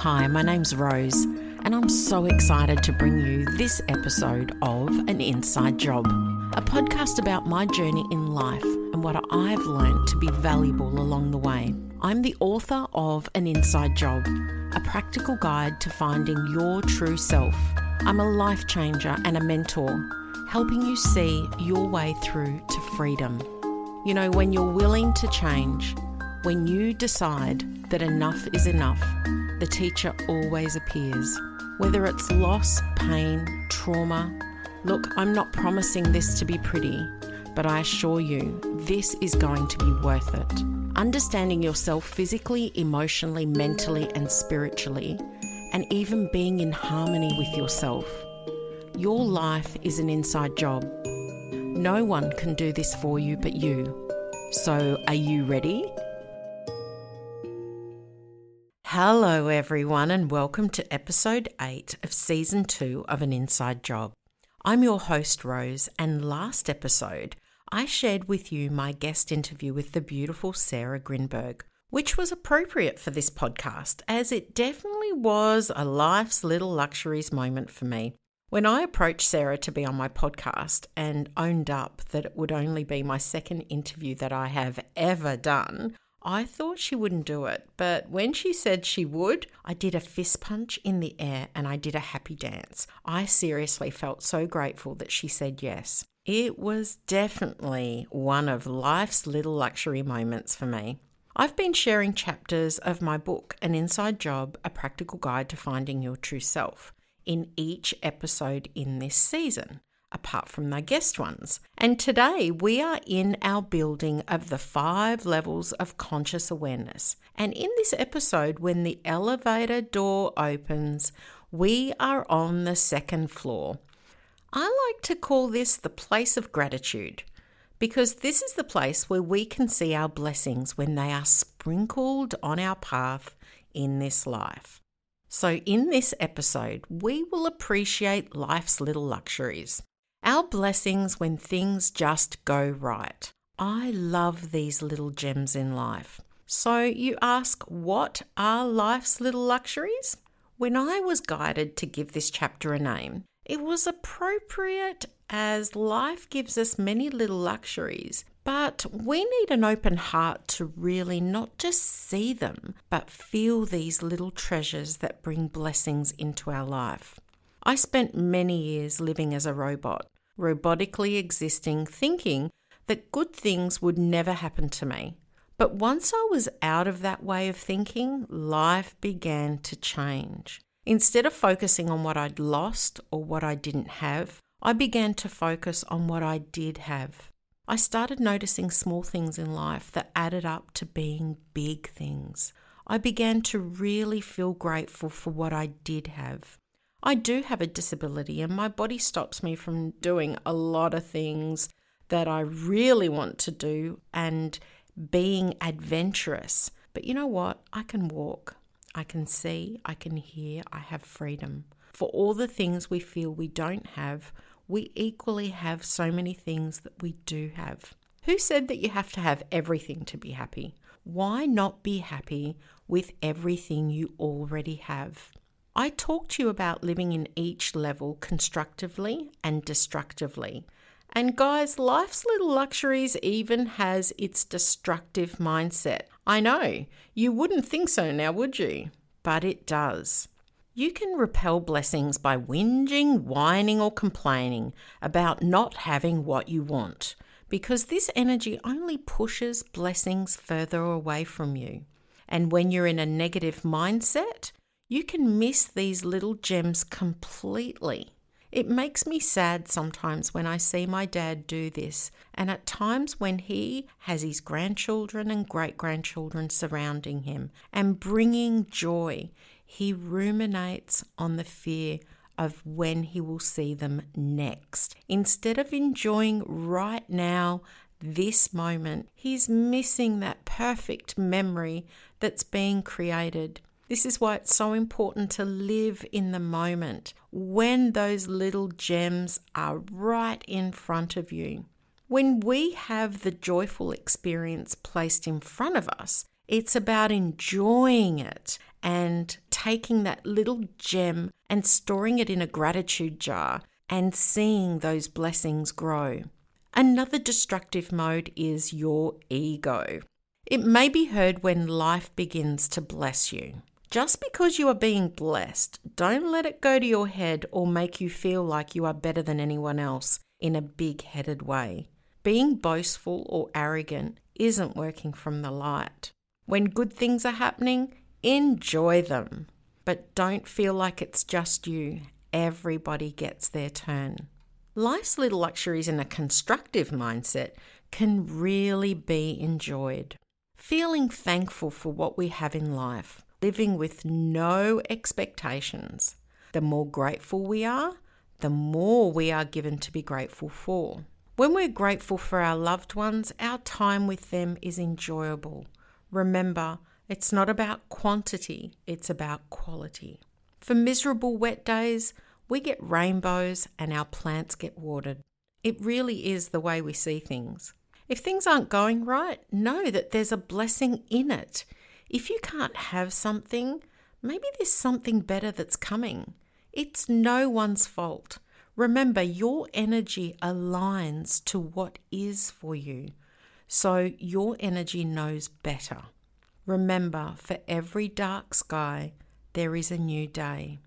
Hi, my name's Rose, and I'm so excited to bring you this episode of An Inside Job, a podcast about my journey in life and what I've learned to be valuable along the way. I'm the author of An Inside Job, a practical guide to finding your true self. I'm a life changer and a mentor, helping you see your way through to freedom. You know, when you're willing to change, when you decide that enough is enough, the teacher always appears. Whether it's loss, pain, trauma. Look, I'm not promising this to be pretty, but I assure you, this is going to be worth it. Understanding yourself physically, emotionally, mentally, and spiritually, and even being in harmony with yourself. Your life is an inside job. No one can do this for you but you. So, are you ready? Hello, everyone, and welcome to episode 8 of season 2 of An Inside Job. I'm your host, Rose, and last episode I shared with you my guest interview with the beautiful Sarah Grinberg, which was appropriate for this podcast as it definitely was a life's little luxuries moment for me. When I approached Sarah to be on my podcast and owned up that it would only be my second interview that I have ever done, I thought she wouldn't do it, but when she said she would, I did a fist punch in the air and I did a happy dance. I seriously felt so grateful that she said yes. It was definitely one of life's little luxury moments for me. I've been sharing chapters of my book, An Inside Job A Practical Guide to Finding Your True Self, in each episode in this season apart from the guest ones. And today we are in our building of the five levels of conscious awareness. And in this episode, when the elevator door opens, we are on the second floor. I like to call this the place of gratitude because this is the place where we can see our blessings when they are sprinkled on our path in this life. So, in this episode, we will appreciate life's little luxuries. Our blessings when things just go right. I love these little gems in life. So, you ask, what are life's little luxuries? When I was guided to give this chapter a name, it was appropriate as life gives us many little luxuries, but we need an open heart to really not just see them, but feel these little treasures that bring blessings into our life. I spent many years living as a robot, robotically existing, thinking that good things would never happen to me. But once I was out of that way of thinking, life began to change. Instead of focusing on what I'd lost or what I didn't have, I began to focus on what I did have. I started noticing small things in life that added up to being big things. I began to really feel grateful for what I did have. I do have a disability, and my body stops me from doing a lot of things that I really want to do and being adventurous. But you know what? I can walk, I can see, I can hear, I have freedom. For all the things we feel we don't have, we equally have so many things that we do have. Who said that you have to have everything to be happy? Why not be happy with everything you already have? I talked to you about living in each level constructively and destructively. And guys, life's little luxuries even has its destructive mindset. I know, you wouldn't think so now, would you? But it does. You can repel blessings by whinging, whining, or complaining about not having what you want, because this energy only pushes blessings further away from you. And when you're in a negative mindset, you can miss these little gems completely. It makes me sad sometimes when I see my dad do this, and at times when he has his grandchildren and great grandchildren surrounding him and bringing joy, he ruminates on the fear of when he will see them next. Instead of enjoying right now, this moment, he's missing that perfect memory that's being created. This is why it's so important to live in the moment when those little gems are right in front of you. When we have the joyful experience placed in front of us, it's about enjoying it and taking that little gem and storing it in a gratitude jar and seeing those blessings grow. Another destructive mode is your ego. It may be heard when life begins to bless you. Just because you are being blessed, don't let it go to your head or make you feel like you are better than anyone else in a big headed way. Being boastful or arrogant isn't working from the light. When good things are happening, enjoy them. But don't feel like it's just you. Everybody gets their turn. Life's little luxuries in a constructive mindset can really be enjoyed. Feeling thankful for what we have in life, living with no expectations. The more grateful we are, the more we are given to be grateful for. When we're grateful for our loved ones, our time with them is enjoyable. Remember, it's not about quantity, it's about quality. For miserable wet days, we get rainbows and our plants get watered. It really is the way we see things. If things aren't going right, know that there's a blessing in it. If you can't have something, maybe there's something better that's coming. It's no one's fault. Remember, your energy aligns to what is for you. So your energy knows better. Remember, for every dark sky, there is a new day.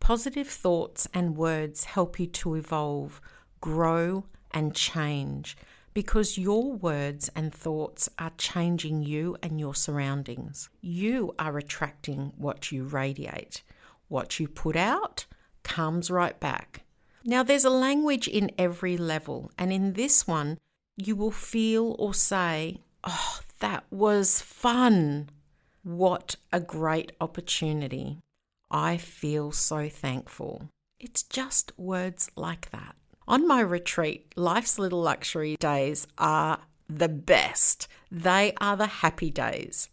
Positive thoughts and words help you to evolve, grow, and change because your words and thoughts are changing you and your surroundings. You are attracting what you radiate. What you put out comes right back. Now, there's a language in every level, and in this one, you will feel or say, Oh, that was fun. What a great opportunity. I feel so thankful. It's just words like that. On my retreat, life's little luxury days are the best. They are the happy days.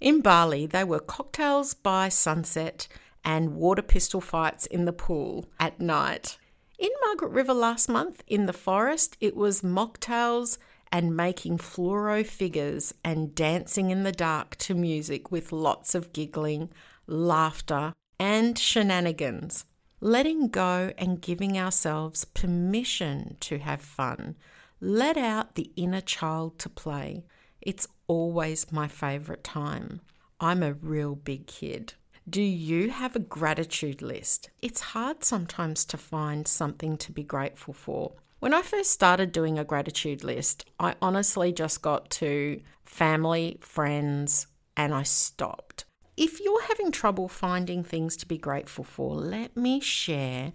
In Bali, they were cocktails by sunset and water pistol fights in the pool at night. In Margaret River last month, in the forest, it was mocktails and making fluoro figures and dancing in the dark to music with lots of giggling, laughter, and shenanigans. Letting go and giving ourselves permission to have fun. Let out the inner child to play. It's always my favourite time. I'm a real big kid. Do you have a gratitude list? It's hard sometimes to find something to be grateful for. When I first started doing a gratitude list, I honestly just got to family, friends, and I stopped. If you're having trouble finding things to be grateful for, let me share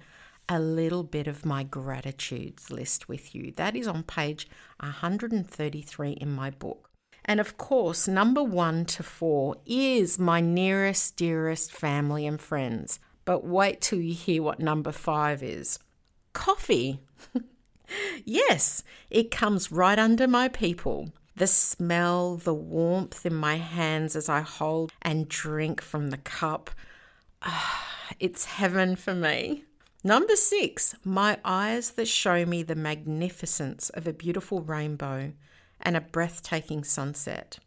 a little bit of my gratitudes list with you. That is on page 133 in my book. And of course, number one to four is my nearest, dearest family and friends. But wait till you hear what number five is coffee. yes, it comes right under my people. The smell, the warmth in my hands as I hold and drink from the cup. Ah, it's heaven for me. Number six, my eyes that show me the magnificence of a beautiful rainbow and a breathtaking sunset,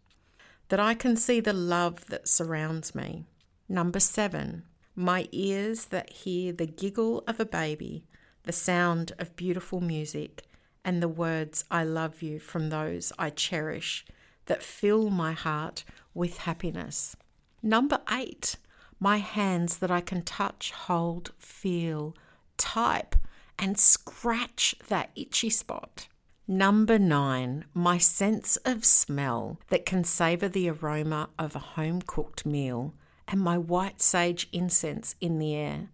that I can see the love that surrounds me. Number seven, my ears that hear the giggle of a baby, the sound of beautiful music, and the words I love you from those I cherish that fill my heart with happiness. Number eight, my hands that I can touch, hold, feel, type, and scratch that itchy spot. Number nine, my sense of smell that can savour the aroma of a home cooked meal and my white sage incense in the air,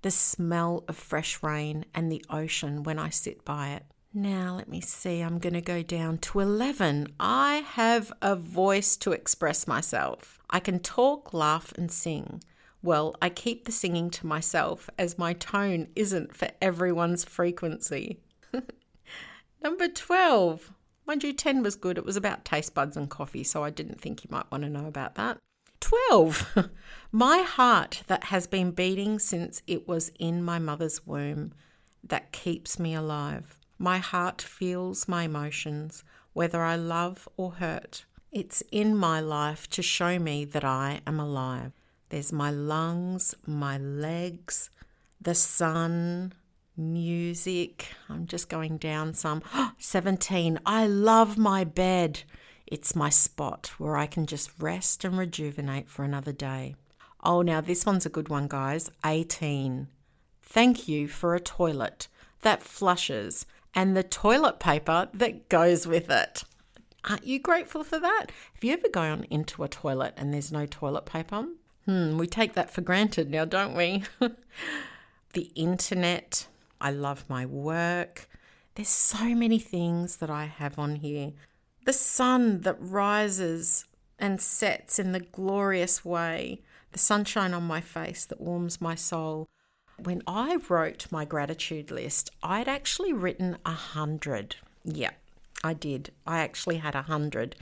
the smell of fresh rain and the ocean when I sit by it. Now, let me see, I'm going to go down to 11. I have a voice to express myself. I can talk, laugh, and sing. Well, I keep the singing to myself as my tone isn't for everyone's frequency. Number 12. Mind you, 10 was good. It was about taste buds and coffee, so I didn't think you might want to know about that. 12. my heart that has been beating since it was in my mother's womb that keeps me alive. My heart feels my emotions, whether I love or hurt. It's in my life to show me that I am alive. There's my lungs, my legs, the sun, music. I'm just going down some. 17. I love my bed. It's my spot where I can just rest and rejuvenate for another day. Oh, now this one's a good one, guys. 18. Thank you for a toilet that flushes and the toilet paper that goes with it. Aren't you grateful for that? Have you ever gone into a toilet and there's no toilet paper? Hmm, we take that for granted now, don't we? the internet. I love my work. There's so many things that I have on here. The sun that rises and sets in the glorious way, the sunshine on my face that warms my soul. When I wrote my gratitude list, I'd actually written a hundred. Yeah, I did. I actually had a hundred.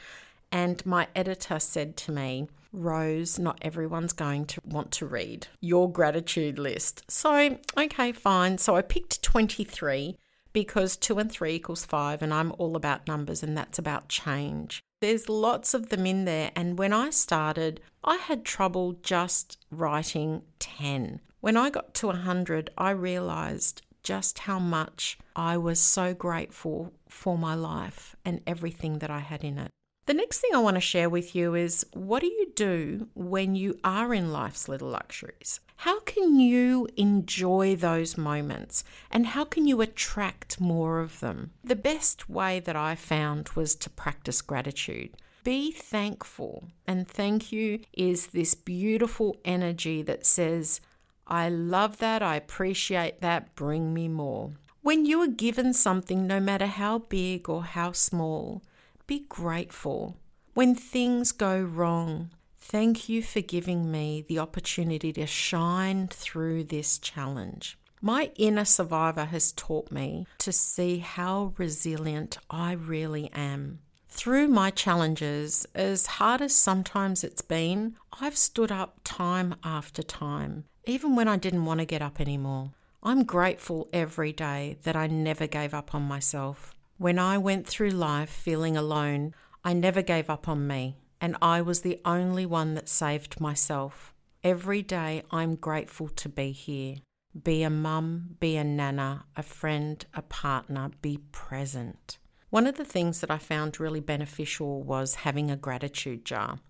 And my editor said to me, Rose, not everyone's going to want to read your gratitude list. So, okay, fine. So I picked 23 because two and three equals five, and I'm all about numbers, and that's about change. There's lots of them in there, and when I started, I had trouble just writing 10. When I got to 100, I realized just how much I was so grateful for my life and everything that I had in it. The next thing I want to share with you is what do you do when you are in life's little luxuries? How can you enjoy those moments and how can you attract more of them? The best way that I found was to practice gratitude. Be thankful. And thank you is this beautiful energy that says, I love that, I appreciate that, bring me more. When you are given something, no matter how big or how small, be grateful. When things go wrong, thank you for giving me the opportunity to shine through this challenge. My inner survivor has taught me to see how resilient I really am. Through my challenges, as hard as sometimes it's been, I've stood up time after time, even when I didn't want to get up anymore. I'm grateful every day that I never gave up on myself. When I went through life feeling alone, I never gave up on me, and I was the only one that saved myself. Every day I'm grateful to be here. Be a mum, be a nana, a friend, a partner, be present. One of the things that I found really beneficial was having a gratitude jar.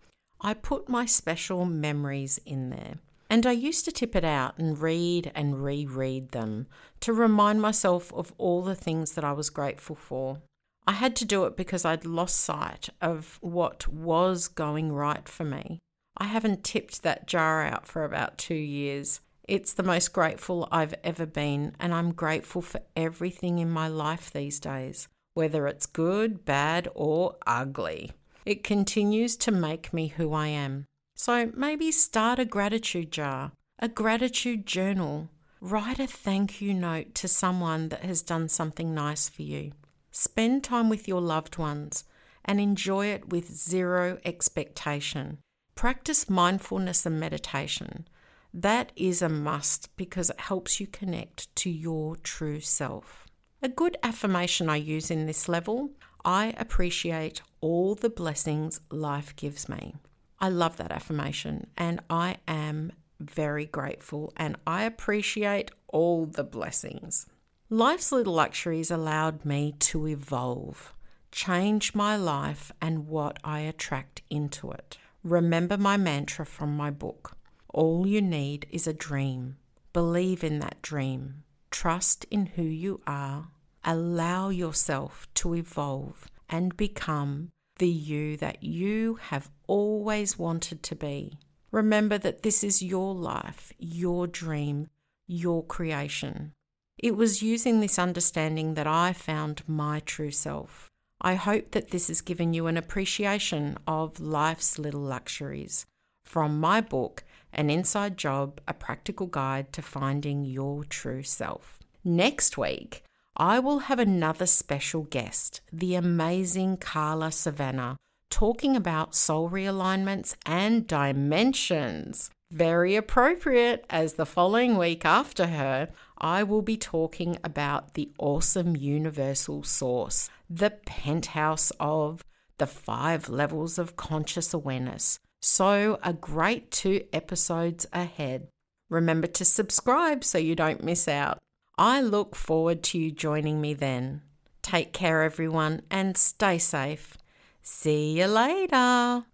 I put my special memories in there. And I used to tip it out and read and reread them to remind myself of all the things that I was grateful for. I had to do it because I'd lost sight of what was going right for me. I haven't tipped that jar out for about two years. It's the most grateful I've ever been, and I'm grateful for everything in my life these days, whether it's good, bad, or ugly. It continues to make me who I am. So maybe start a gratitude jar, a gratitude journal. Write a thank you note to someone that has done something nice for you. Spend time with your loved ones and enjoy it with zero expectation. Practice mindfulness and meditation. That is a must because it helps you connect to your true self. A good affirmation I use in this level I appreciate all the blessings life gives me. I love that affirmation and I am very grateful and I appreciate all the blessings. Life's little luxuries allowed me to evolve, change my life and what I attract into it. Remember my mantra from my book All you need is a dream. Believe in that dream. Trust in who you are. Allow yourself to evolve and become the you that you have always wanted to be. Remember that this is your life, your dream, your creation. It was using this understanding that I found my true self. I hope that this has given you an appreciation of life's little luxuries. From my book, An Inside Job A Practical Guide to Finding Your True Self. Next week, I will have another special guest, the amazing Carla Savannah, talking about soul realignments and dimensions. Very appropriate, as the following week after her, I will be talking about the awesome universal source, the penthouse of the five levels of conscious awareness, So, a great two episodes ahead. Remember to subscribe so you don't miss out. I look forward to you joining me then. Take care, everyone, and stay safe. See you later.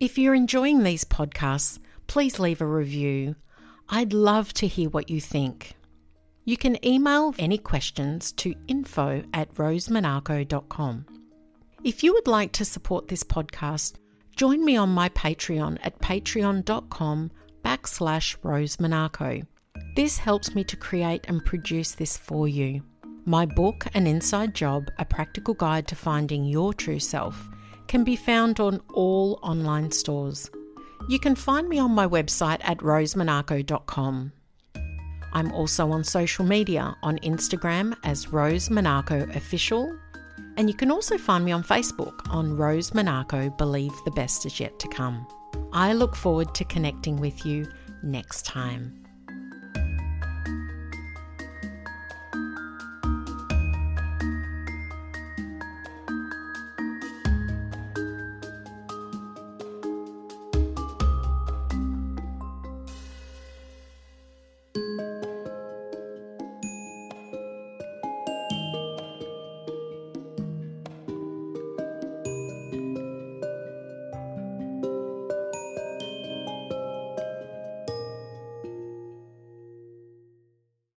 If you're enjoying these podcasts, please leave a review. I'd love to hear what you think. You can email any questions to info at rosemonaco.com. If you would like to support this podcast, join me on my Patreon at patreon.com backslash rosemonaco. This helps me to create and produce this for you. My book, An Inside Job, a practical guide to finding your true self, can be found on all online stores. You can find me on my website at rosemonaco.com. I'm also on social media on Instagram as Rose Monaco Official, and you can also find me on Facebook on Rose Monaco Believe the Best is Yet to Come. I look forward to connecting with you next time.